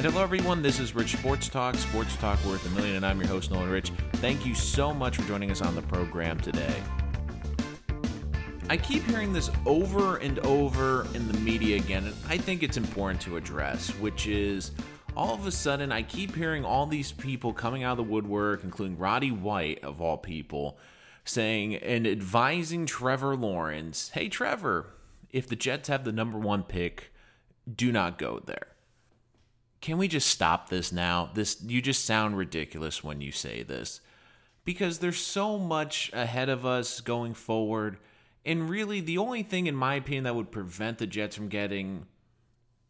And hello, everyone. This is Rich Sports Talk, Sports Talk Worth a Million, and I'm your host, Nolan Rich. Thank you so much for joining us on the program today. I keep hearing this over and over in the media again, and I think it's important to address, which is all of a sudden I keep hearing all these people coming out of the woodwork, including Roddy White, of all people, saying and advising Trevor Lawrence, hey, Trevor, if the Jets have the number one pick, do not go there. Can we just stop this now? This you just sound ridiculous when you say this. Because there's so much ahead of us going forward. And really the only thing in my opinion that would prevent the Jets from getting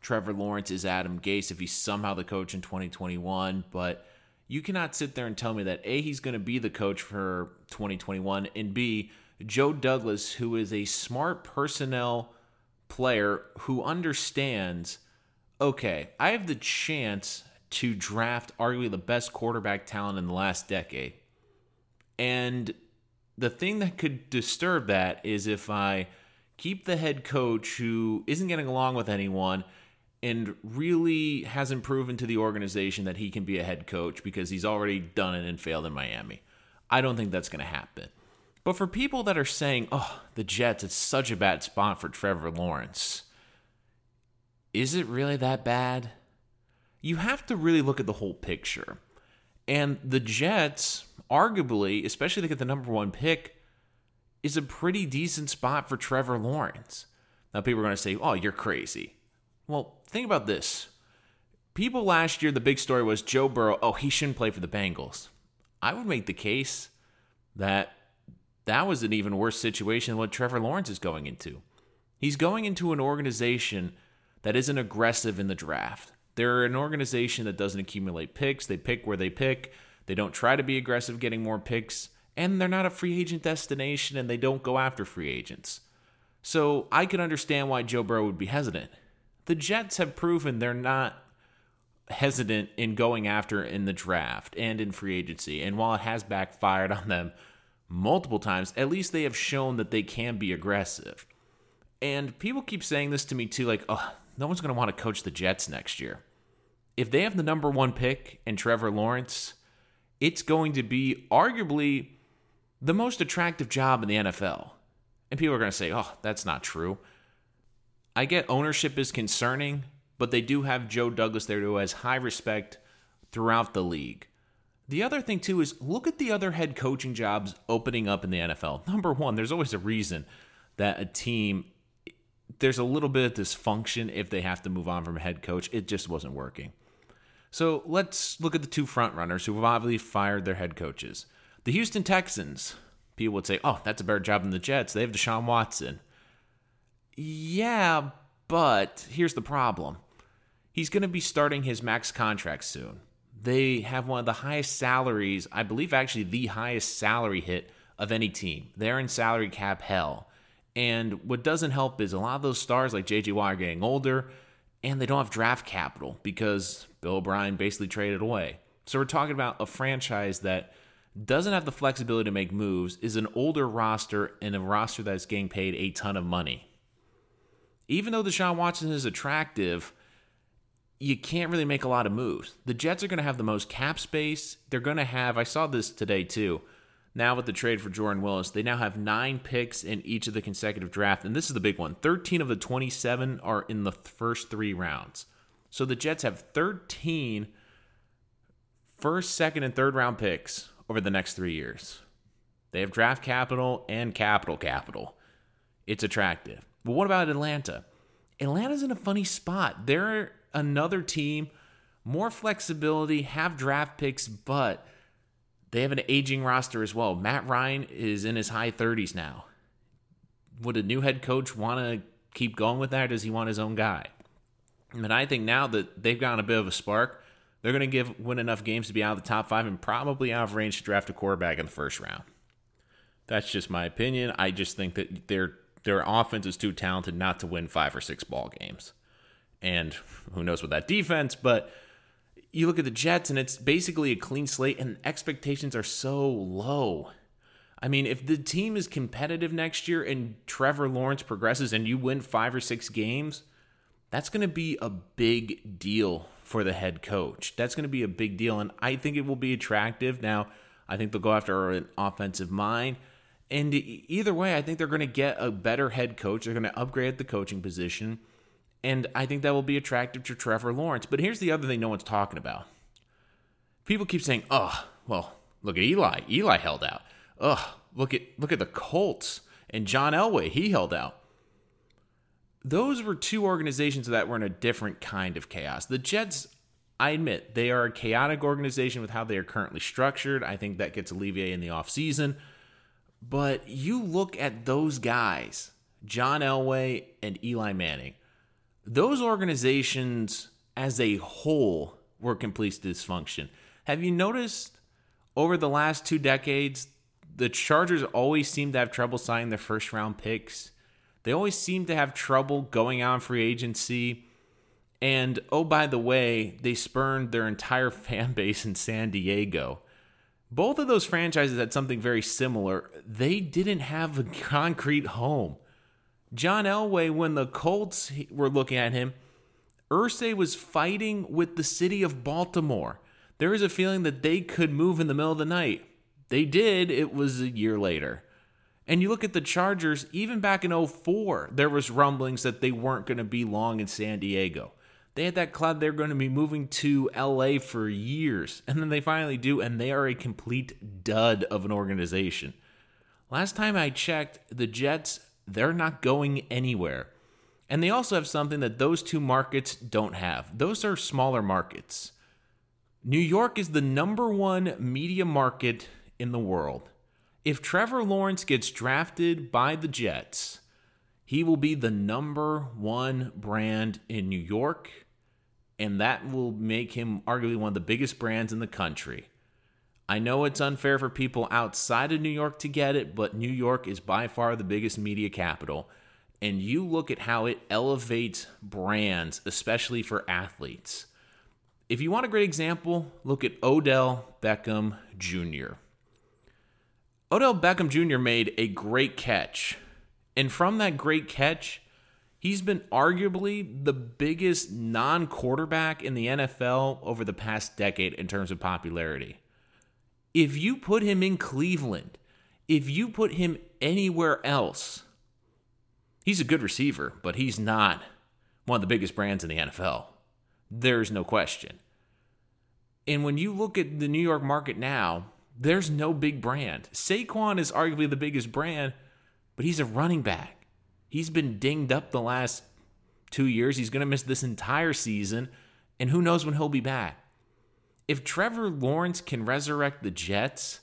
Trevor Lawrence is Adam Gase if he's somehow the coach in 2021, but you cannot sit there and tell me that A, he's going to be the coach for 2021, and B, Joe Douglas, who is a smart personnel player who understands okay, I have the chance to draft arguably the best quarterback talent in the last decade. And the thing that could disturb that is if I keep the head coach who isn't getting along with anyone and really hasn't proven to the organization that he can be a head coach because he's already done it and failed in Miami. I don't think that's going to happen. But for people that are saying, oh, the Jets, it's such a bad spot for Trevor Lawrence, is it really that bad? You have to really look at the whole picture. And the Jets, arguably, especially to get the number one pick, is a pretty decent spot for Trevor Lawrence. Now, people are going to say, oh, you're crazy. Well, think about this. People last year, the big story was Joe Burrow, oh, he shouldn't play for the Bengals. I would make the case that that was an even worse situation than what Trevor Lawrence is going into. He's going into an organization that isn't aggressive in the draft. They're an organization that doesn't accumulate picks. They pick where they pick. They don't try to be aggressive getting more picks. And they're not a free agent destination and they don't go after free agents. So I can understand why Joe Burrow would be hesitant the Jets have proven they're not hesitant in going after in the draft and in free agency. And while it has backfired on them multiple times, at least they have shown that they can be aggressive. And people keep saying this to me too like, oh, no one's going to want to coach the Jets next year. If they have the number one pick and Trevor Lawrence, it's going to be arguably the most attractive job in the NFL. And people are going to say, oh, that's not true. I get ownership is concerning, but they do have Joe Douglas there who has high respect throughout the league. The other thing, too, is look at the other head coaching jobs opening up in the NFL. Number one, there's always a reason that a team, there's a little bit of dysfunction if they have to move on from head coach. It just wasn't working. So let's look at the two front runners who have obviously fired their head coaches. The Houston Texans, people would say, oh, that's a better job than the Jets. They have Deshaun Watson. Yeah, but here's the problem. He's going to be starting his max contract soon. They have one of the highest salaries, I believe actually the highest salary hit of any team. They're in salary cap hell. And what doesn't help is a lot of those stars like JJ Watt are getting older and they don't have draft capital because Bill O'Brien basically traded away. So we're talking about a franchise that doesn't have the flexibility to make moves, is an older roster and a roster that's getting paid a ton of money even though Deshaun Watson is attractive, you can't really make a lot of moves. The Jets are going to have the most cap space. They're going to have, I saw this today too. Now, with the trade for Jordan Willis, they now have nine picks in each of the consecutive drafts. And this is the big one 13 of the 27 are in the first three rounds. So the Jets have 13 first, second, and third round picks over the next three years. They have draft capital and capital capital. It's attractive. But what about Atlanta? Atlanta's in a funny spot. They're another team, more flexibility, have draft picks, but they have an aging roster as well. Matt Ryan is in his high 30s now. Would a new head coach want to keep going with that, or does he want his own guy? And I think now that they've gotten a bit of a spark, they're going to give win enough games to be out of the top five and probably out of range to draft a quarterback in the first round. That's just my opinion. I just think that they're their offense is too talented not to win five or six ball games. And who knows with that defense, but you look at the Jets and it's basically a clean slate and expectations are so low. I mean, if the team is competitive next year and Trevor Lawrence progresses and you win five or six games, that's going to be a big deal for the head coach. That's going to be a big deal, and I think it will be attractive. Now, I think they'll go after an offensive mind. And either way, I think they're going to get a better head coach. They're going to upgrade the coaching position. And I think that will be attractive to Trevor Lawrence. But here's the other thing no one's talking about. People keep saying, oh, well, look at Eli. Eli held out. Ugh, look at look at the Colts and John Elway. He held out. Those were two organizations that were in a different kind of chaos. The Jets, I admit, they are a chaotic organization with how they are currently structured. I think that gets alleviated in the offseason. But you look at those guys, John Elway and Eli Manning, those organizations as a whole were complete dysfunction. Have you noticed over the last two decades, the Chargers always seem to have trouble signing their first round picks? They always seem to have trouble going on free agency. And oh, by the way, they spurned their entire fan base in San Diego. Both of those franchises had something very similar. They didn't have a concrete home. John Elway, when the Colts were looking at him, Irsay was fighting with the city of Baltimore. There was a feeling that they could move in the middle of the night. They did, it was a year later. And you look at the Chargers, even back in 04, there was rumblings that they weren't going to be long in San Diego. They had that cloud they're going to be moving to LA for years, and then they finally do, and they are a complete dud of an organization. Last time I checked, the Jets, they're not going anywhere. And they also have something that those two markets don't have. Those are smaller markets. New York is the number one media market in the world if Trevor Lawrence gets drafted by the Jets, he will be the number one brand in New York, and that will make him arguably one of the biggest brands in the country. I know it's unfair for people outside of New York to get it, but New York is by far the biggest media capital. And you look at how it elevates brands, especially for athletes. If you want a great example, look at Odell Beckham Jr. Odell Beckham Jr. made a great catch. And from that great catch, he's been arguably the biggest non quarterback in the NFL over the past decade in terms of popularity. If you put him in Cleveland, if you put him anywhere else, he's a good receiver, but he's not one of the biggest brands in the NFL. There's no question. And when you look at the New York market now, there's no big brand. Saquon is arguably the biggest brand, but he's a running back. He's been dinged up the last two years. He's going to miss this entire season, and who knows when he'll be back. If Trevor Lawrence can resurrect the Jets,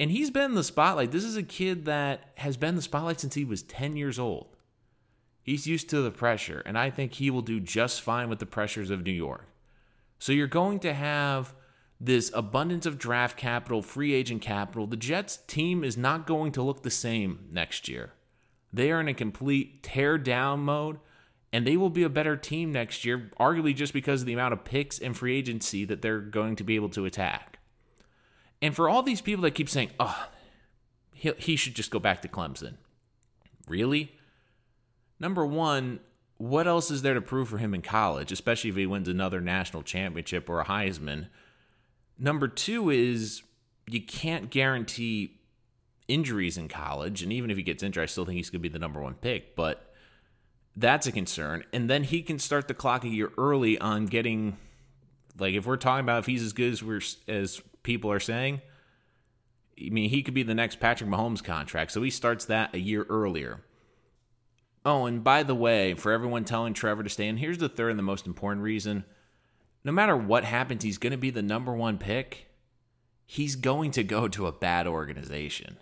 and he's been in the spotlight, this is a kid that has been in the spotlight since he was 10 years old. He's used to the pressure, and I think he will do just fine with the pressures of New York. So you're going to have this abundance of draft capital, free agent capital, the Jets team is not going to look the same next year. They are in a complete tear down mode, and they will be a better team next year, arguably just because of the amount of picks and free agency that they're going to be able to attack. And for all these people that keep saying, oh, he, he should just go back to Clemson. Really? Number one, what else is there to prove for him in college, especially if he wins another national championship or a Heisman? Number two is you can't guarantee injuries in college. And even if he gets injured, I still think he's going to be the number one pick. But that's a concern. And then he can start the clock a year early on getting, like, if we're talking about if he's as good as we're as people are saying, I mean, he could be the next Patrick Mahomes contract. So he starts that a year earlier. Oh, and by the way, for everyone telling Trevor to stay in, here's the third and the most important reason no matter what happens, he's going to be the number one pick. He's going to go to a bad organization.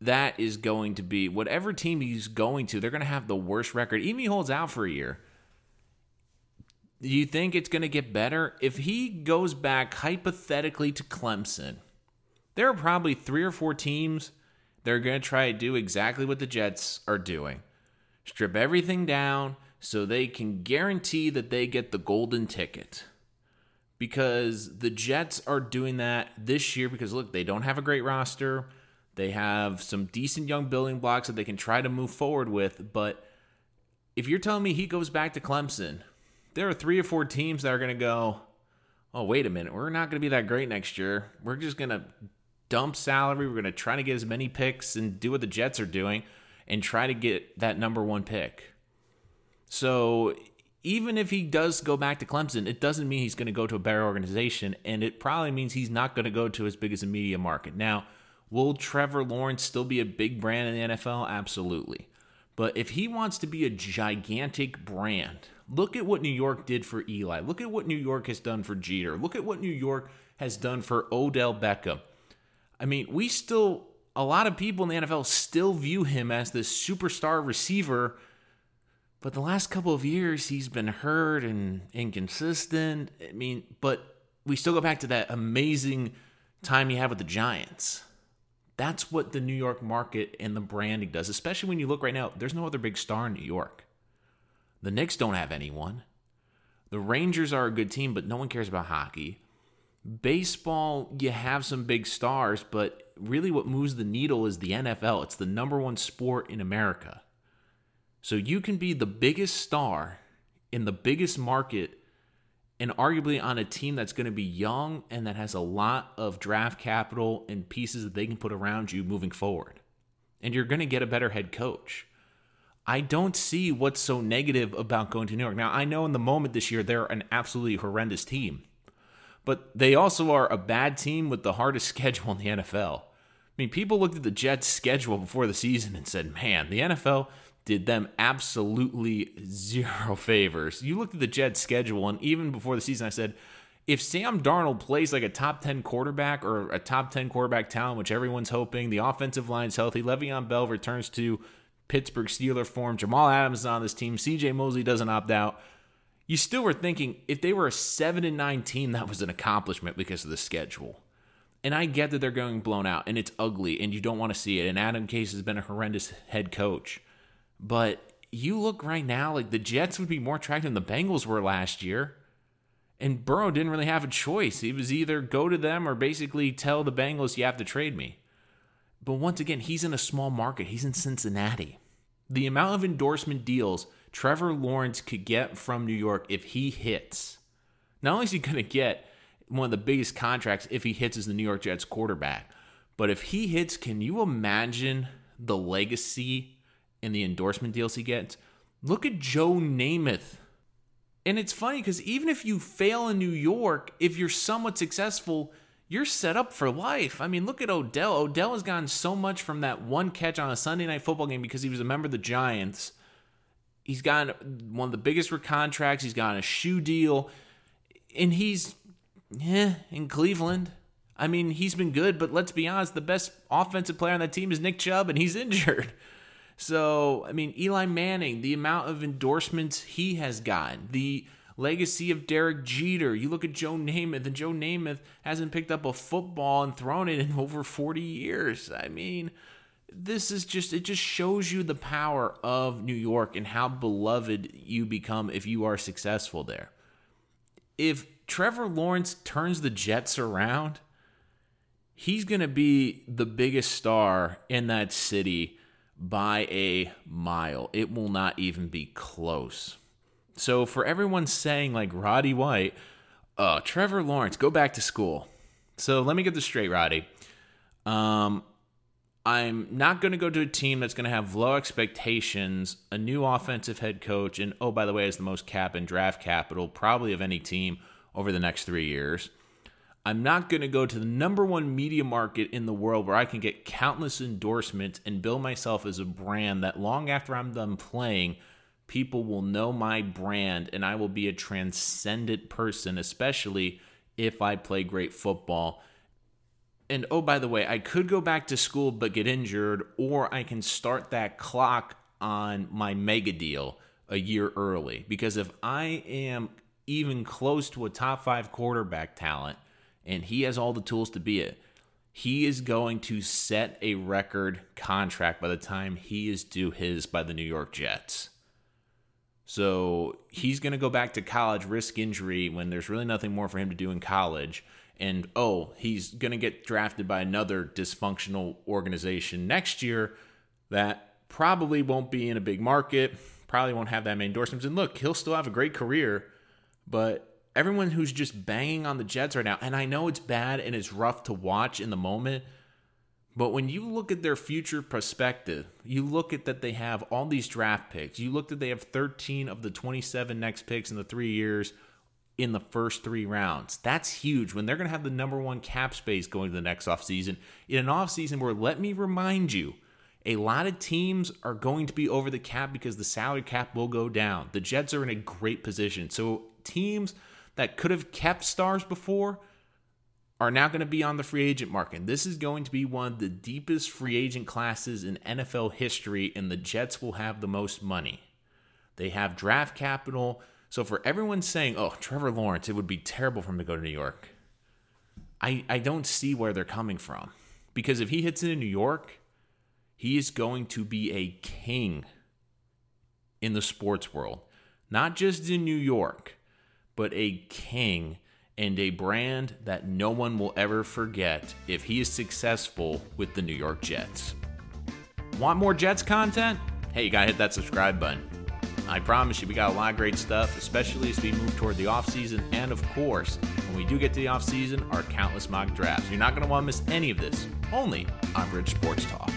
That is going to be whatever team he's going to, they're going to have the worst record. Even he holds out for a year. Do you think it's going to get better? If he goes back hypothetically to Clemson, there are probably three or four teams that are going to try to do exactly what the Jets are doing strip everything down, so they can guarantee that they get the golden ticket. Because the Jets are doing that this year because look, they don't have a great roster. They have some decent young building blocks that they can try to move forward with, but if you're telling me he goes back to Clemson, there are three or four teams that are going to go, oh, wait a minute, we're not going to be that great next year. We're just going to dump salary. We're going to try to get as many picks and do what the Jets are doing and try to get that number one pick. So even if he does go back to Clemson, it doesn't mean he's going to go to a better organization, and it probably means he's not going to go to as big as a media market. Now, will Trevor Lawrence still be a big brand in the NFL? Absolutely. But if he wants to be a gigantic brand, look at what New York did for Eli. Look at what New York has done for Jeter. Look at what New York has done for Odell Beckham. I mean, we still, a lot of people in the NFL still view him as this superstar receiver but the last couple of years, he's been hurt and inconsistent. I mean, but we still go back to that amazing time he had with the Giants. That's what the New York market and the branding does, especially when you look right now. There's no other big star in New York. The Knicks don't have anyone. The Rangers are a good team, but no one cares about hockey. Baseball, you have some big stars, but really what moves the needle is the NFL. It's the number one sport in America. So you can be the biggest star in the biggest market and arguably on a team that's going to be young and that has a lot of draft capital and pieces that they can put around you moving forward. And you're going to get a better head coach. I don't see what's so negative about going to New York. Now, I know in the moment this year they're an absolutely horrendous team, but they also are a bad team with the hardest schedule in the NFL. I mean, people looked at the Jets' schedule before the season and said, man, the NFL, did them absolutely zero favors. You looked at the Jets' schedule, and even before the season, I said, if Sam Darnold plays like a top 10 quarterback or a top 10 quarterback talent, which everyone's hoping, the offensive line's healthy, Le'Veon Bell returns to Pittsburgh Steeler form, Jamal Adams is on this team, CJ Mosley doesn't opt out. You still were thinking if they were a 7 and 9 team, that was an accomplishment because of the schedule. And I get that they're going blown out and it's ugly and you don't want to see it. And Adam Gase has been a horrendous head coach. But you look right now, like the Jets would be more attractive than the Bengals were last year. And Burrow didn't really have a choice. He was either go to them or basically tell the Bengals, you have to trade me. But once again, he's in a small market. He's in Cincinnati. The amount of endorsement deals Trevor Lawrence could get from New York if he hits, not only is he going to get one of the biggest contracts if he hits as the New York Jets quarterback, but if he hits, can you imagine the legacy and the endorsement deals he gets. Look at Joe Namath. And it's funny because even if you fail in New York, if you're somewhat successful, you're set up for life. I mean, look at Odell. Odell has gotten so much from that one catch on a Sunday night football game because he was a member of the Giants. He's gotten one of the biggest contracts. He's gotten a shoe deal. And he's, yeah, in Cleveland. I mean, he's been good, but let's be honest, the best offensive player on that team is Nick Chubb, and he's injured. So, I mean, Eli Manning, the amount of endorsements he has gotten, the legacy of Derek Jeter. You look at Joe Namath, and Joe Namath hasn't picked up a football and thrown it in over 40 years. I mean, this is just, it just shows you the power of New York and how beloved you become if you are successful there. If Trevor Lawrence turns the Jets around, he's going to be the biggest star in that city by a mile. It will not even be close. So for everyone saying like Roddy White, uh, Trevor Lawrence, go back to school. So let me get this straight, Roddy. Um, I'm not going to go to a team that's going to have low expectations, a new offensive head coach, and oh, by the way, has the most cap and draft capital probably of any team over the next three years. I'm not going to go to the number one media market in the world where I can get countless endorsements and build myself as a brand that long after I'm done playing, people will know my brand and I will be a transcendent person, especially if I play great football. And oh, by the way, I could go back to school but get injured, or I can start that clock on my mega deal a year early. Because if I am even close to a top five quarterback talent, and he has all the tools to be it. He is going to set a record contract by the time he is due his by the New York Jets. So he's going to go back to college, risk injury when there's really nothing more for him to do in college. And oh, he's going to get drafted by another dysfunctional organization next year that probably won't be in a big market, probably won't have that many endorsements. And look, he'll still have a great career But everyone who's just banging on the Jets right now, and I know it's bad and it's rough to watch in the moment, but when you look at their future perspective, you look at that they have all these draft picks. You look that they have 13 of the 27 next picks in the three years in the first three rounds. That's huge when they're going to have the number one cap space going to the next offseason. In an offseason where, let me remind you, a lot of teams are going to be over the cap because the salary cap will go down. The Jets are in a great position. So teams that could have kept stars before are now going to be on the free agent market. This is going to be one of the deepest free agent classes in NFL history, and the Jets will have the most money. They have draft capital. So for everyone saying, oh, Trevor Lawrence, it would be terrible for him to go to New York, I, I don't see where they're coming from. Because if he hits it in New York, he is going to be a king in the sports world. Not just in New York, but a king and a brand that no one will ever forget if he is successful with the New York Jets. Want more Jets content? Hey, you gotta hit that subscribe button. I promise you, we got a lot of great stuff, especially as we move toward the offseason. And of course, when we do get to the offseason, our countless mock drafts. You're not gonna wanna miss any of this, only on Rich Sports Talk.